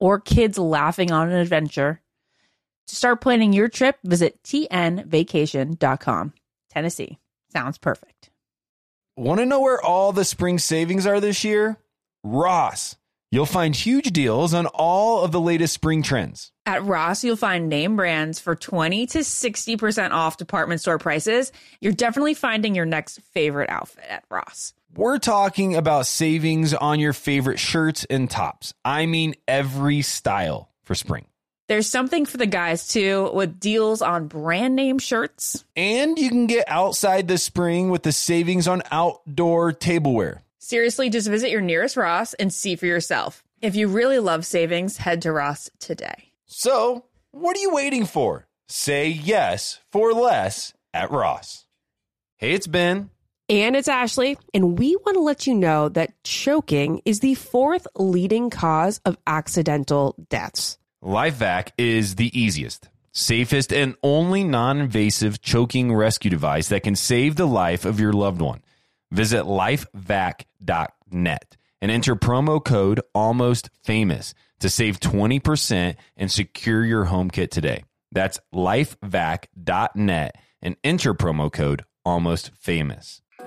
or kids laughing on an adventure. To start planning your trip, visit tnvacation.com. Tennessee sounds perfect. Want to know where all the spring savings are this year? Ross. You'll find huge deals on all of the latest spring trends. At Ross, you'll find name brands for 20 to 60% off department store prices. You're definitely finding your next favorite outfit at Ross. We're talking about savings on your favorite shirts and tops. I mean, every style for spring. There's something for the guys too, with deals on brand name shirts. And you can get outside this spring with the savings on outdoor tableware. Seriously, just visit your nearest Ross and see for yourself. If you really love savings, head to Ross today. So, what are you waiting for? Say yes for less at Ross. Hey, it's Ben. And it's Ashley, and we want to let you know that choking is the fourth leading cause of accidental deaths. LifeVac is the easiest, safest, and only non invasive choking rescue device that can save the life of your loved one. Visit lifevac.net and enter promo code almost famous to save 20% and secure your home kit today. That's lifevac.net and enter promo code almost famous.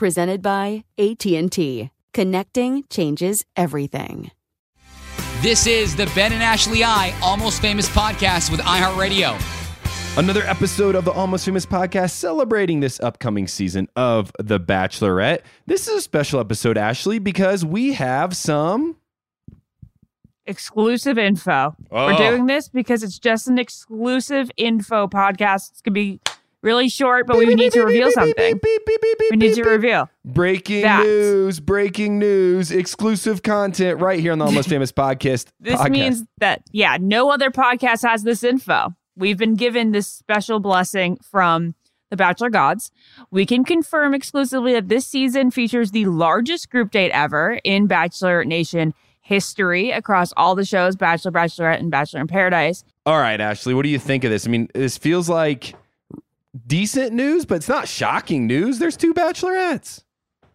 Presented by AT&T. Connecting changes everything. This is the Ben and Ashley I Almost Famous podcast with iHeartRadio. Another episode of the Almost Famous podcast celebrating this upcoming season of The Bachelorette. This is a special episode, Ashley, because we have some. Exclusive info. Oh. We're doing this because it's just an exclusive info podcast. It's going to be really short, but we need to reveal something. We need to reveal. Breaking That. news, breaking news, exclusive content right here on the Almost Famous podcast. This podcast. means that, yeah, no other podcast has this info. We've been given this special blessing from the Bachelor Gods. We can confirm exclusively that this season features the largest group date ever in Bachelor Nation history across all the shows Bachelor, Bachelorette, and Bachelor in Paradise. All right, Ashley, what do you think of this? I mean, this feels like decent news, but it's not shocking news. There's two bachelorettes.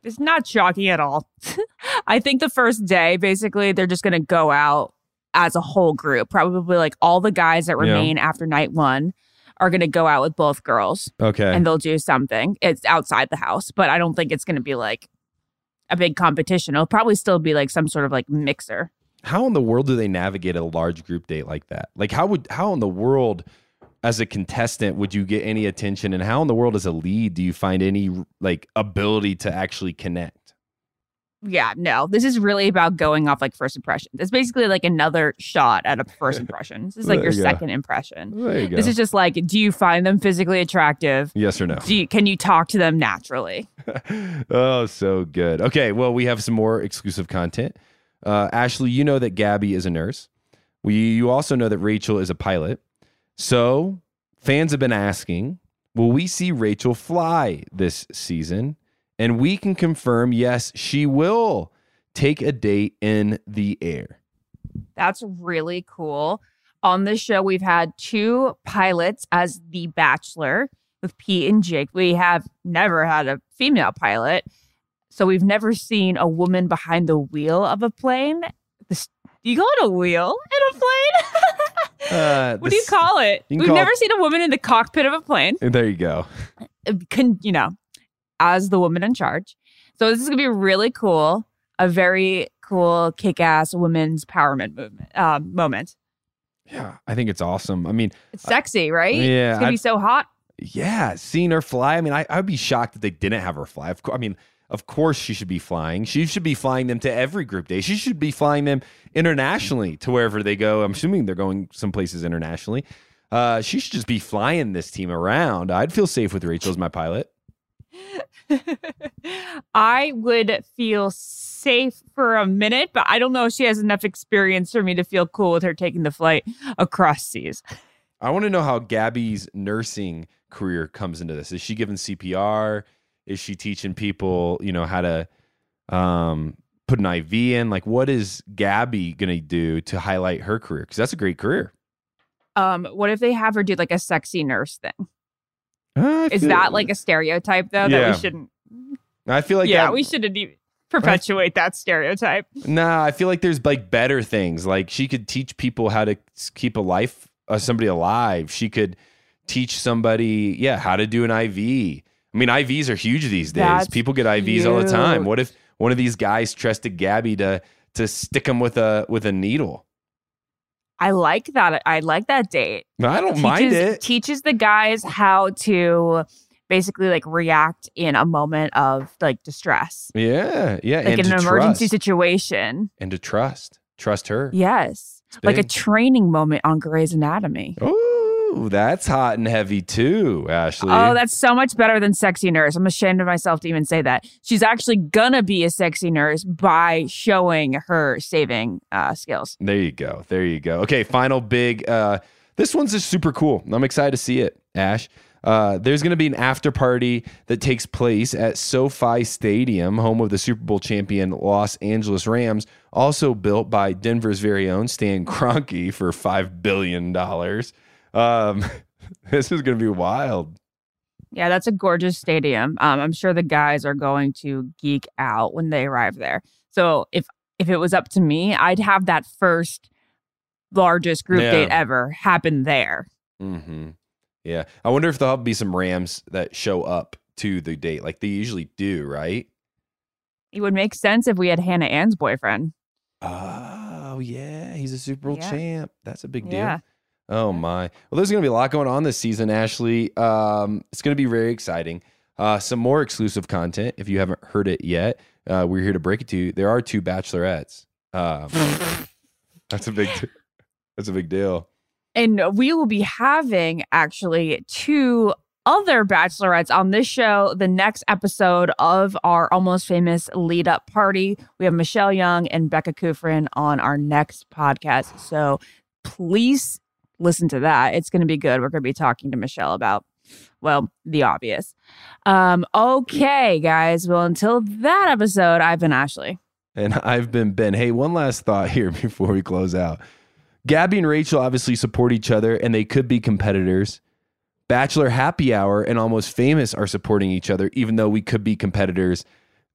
It's not shocking at all. I think the first day, basically, they're just going to go out as a whole group. Probably like all the guys that Yeah. remain after night one are going to go out with both girls. Okay. and they'll do something. It's outside the house, but I don't think it's going to be like a big competition. It'll probably still be like some sort of like mixer. how in the world do they navigate a large group date like that? Like how would how in the world as a contestant would you get any attention and how in the world as a lead do you find any like ability to actually connect? Yeah, no, this is really about going off like first impressions. It's basically like another shot at a first impression. This is like your you second impression. There you go. This is just like, do you find them physically attractive? yes or no? Do you, can you talk to them naturally? oh, so good. Okay, well, we have some more exclusive content. Uh, Ashley, you know that Gabby is a nurse. We you also know that Rachel is a pilot. So fans have been asking, will we see Rachel fly this season? And we can confirm, yes, she will take a date in the air. That's really cool. On this show, we've had two pilots as The Bachelor. with Pete and Jake. We have never had a female pilot. So we've never seen a woman behind the wheel of a plane. This, you it a wheel in a plane? Uh, what do you call it? you We've call never it- seen a woman in the cockpit of a plane. There you go. Can, you know, as the woman in charge. So this is gonna be really cool. A very cool, kick-ass women's empowerment movement um, moment. Yeah, I think it's awesome. I mean, It's sexy, right? yeah, it's gonna I- be so hot. yeah, seeing her fly. I mean, I, I'd be shocked if they didn't have her fly. Of course, I mean, of course she should be flying. She should be flying them to every group day. She should be flying them internationally to wherever they go. I'm assuming they're going some places internationally. Uh, she should just be flying this team around. I'd feel safe with Rachel as my pilot. I would feel safe for a minute, but I don't know if she has enough experience for me to feel cool with her taking the flight across seas. I want to know how Gabby's nursing career comes into this. Is she given CPR? Is she teaching people, you know, how to um, put an IV in? Like, what is Gabby going to do to highlight her career? Because that's a great career. Um, what if they have her do like a sexy nurse thing? I Is that like a stereotype though that we shouldn't? I feel like yeah, that- we shouldn't even perpetuate that stereotype. Nah, I feel like there's like better things. Like she could teach people how to keep a life, uh, somebody alive. She could teach somebody, yeah, how to do an IV. I mean, IVs are huge these days. That's people get IVs all the time. What if one of these guys trusted Gabby to to stick him with a with a needle? I like that. I like that date. I don't mind teaches, it. Teaches the guys how to basically like react in a moment of like distress, yeah, yeah, like in an emergency trust. situation. and to trust, trust her. Yes, like a training moment on Grey's Anatomy. Ooh, that's hot and heavy too, Ashley. Oh, that's so much better than sexy nurse. I'm ashamed of myself to even say that. She's actually gonna be a sexy nurse by showing her saving uh, skills. There you go. There you go. Okay, final big. Uh, this one's just super cool. I'm excited to see it, Ash. Uh, there's going to be an after party that takes place at SoFi Stadium, home of the Super Bowl champion Los Angeles Rams, also built by Denver's very own Stan Kroenke for $5 billion. Um, this is going to be wild. Yeah, that's a gorgeous stadium. Um, I'm sure the guys are going to geek out when they arrive there. So if if it was up to me, I'd have that first largest group Yeah. date ever happen there. hmm Yeah. I wonder if there'll be some Rams that show up to the date like they usually do, right? It would make sense if we had Hannah Ann's boyfriend. Oh yeah, he's a Super Bowl Yeah. champ. That's a big deal. Oh my. Well, there's going to be a lot going on this season, Ashley. Um, it's going to be very exciting. Uh, some more exclusive content. If you haven't heard it yet, uh, we're here to break it to you. There are two bachelorettes. Um, that's a big. That's a big deal. And we will be having actually two other bachelorettes on this show. The next episode of our almost famous lead up party. We have Michelle Young and Becca Kufrin on our next podcast. So please listen to that. It's going to be good. We're going to be talking to Michelle about, well, the obvious. Um, okay, guys. Well, until that episode, I've been Ashley. And I've been Ben. Hey, one last thought here before we close out. Gabby and Rachel obviously support each other and they could be competitors. Bachelor Happy Hour and Almost Famous are supporting each other, even though we could be competitors.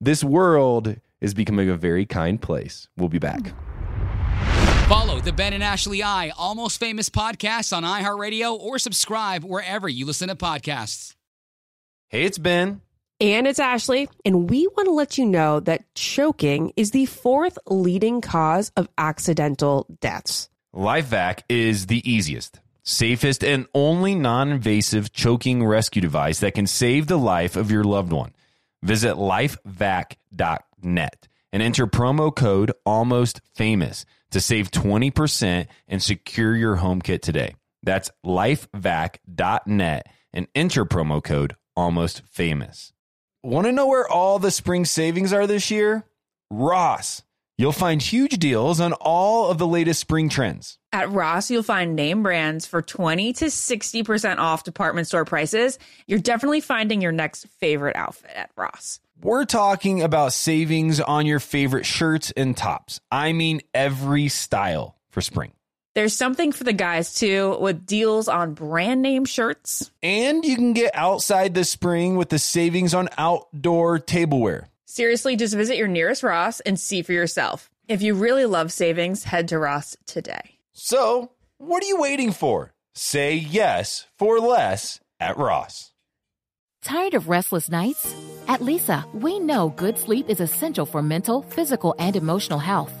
This world is becoming a very kind place. We'll be back. Follow the Ben and Ashley I Almost Famous podcast on iHeartRadio or subscribe wherever you listen to podcasts. Hey, it's Ben. And it's Ashley, and we want to let you know that choking is the fourth leading cause of accidental deaths. LifeVac is the easiest, safest, and only non invasive choking rescue device that can save the life of your loved one. Visit lifevac.net and enter promo code almost famous to save 20% and secure your home kit today. That's lifevac.net and enter promo code almost famous. Want to know where all the spring savings are this year? Ross. You'll find huge deals on all of the latest spring trends. At Ross, you'll find name brands for 20 to 60% off department store prices. You're definitely finding your next favorite outfit at Ross. We're talking about savings on your favorite shirts and tops. I mean, every style for spring. There's something for the guys too, with deals on brand name shirts. And you can get outside this spring with the savings on outdoor tableware. Seriously, just visit your nearest Ross and see for yourself. If you really love savings, head to Ross today. So, what are you waiting for? Say yes for less at Ross. Tired of restless nights? At Leesa, we know good sleep is essential for mental, physical, and emotional health.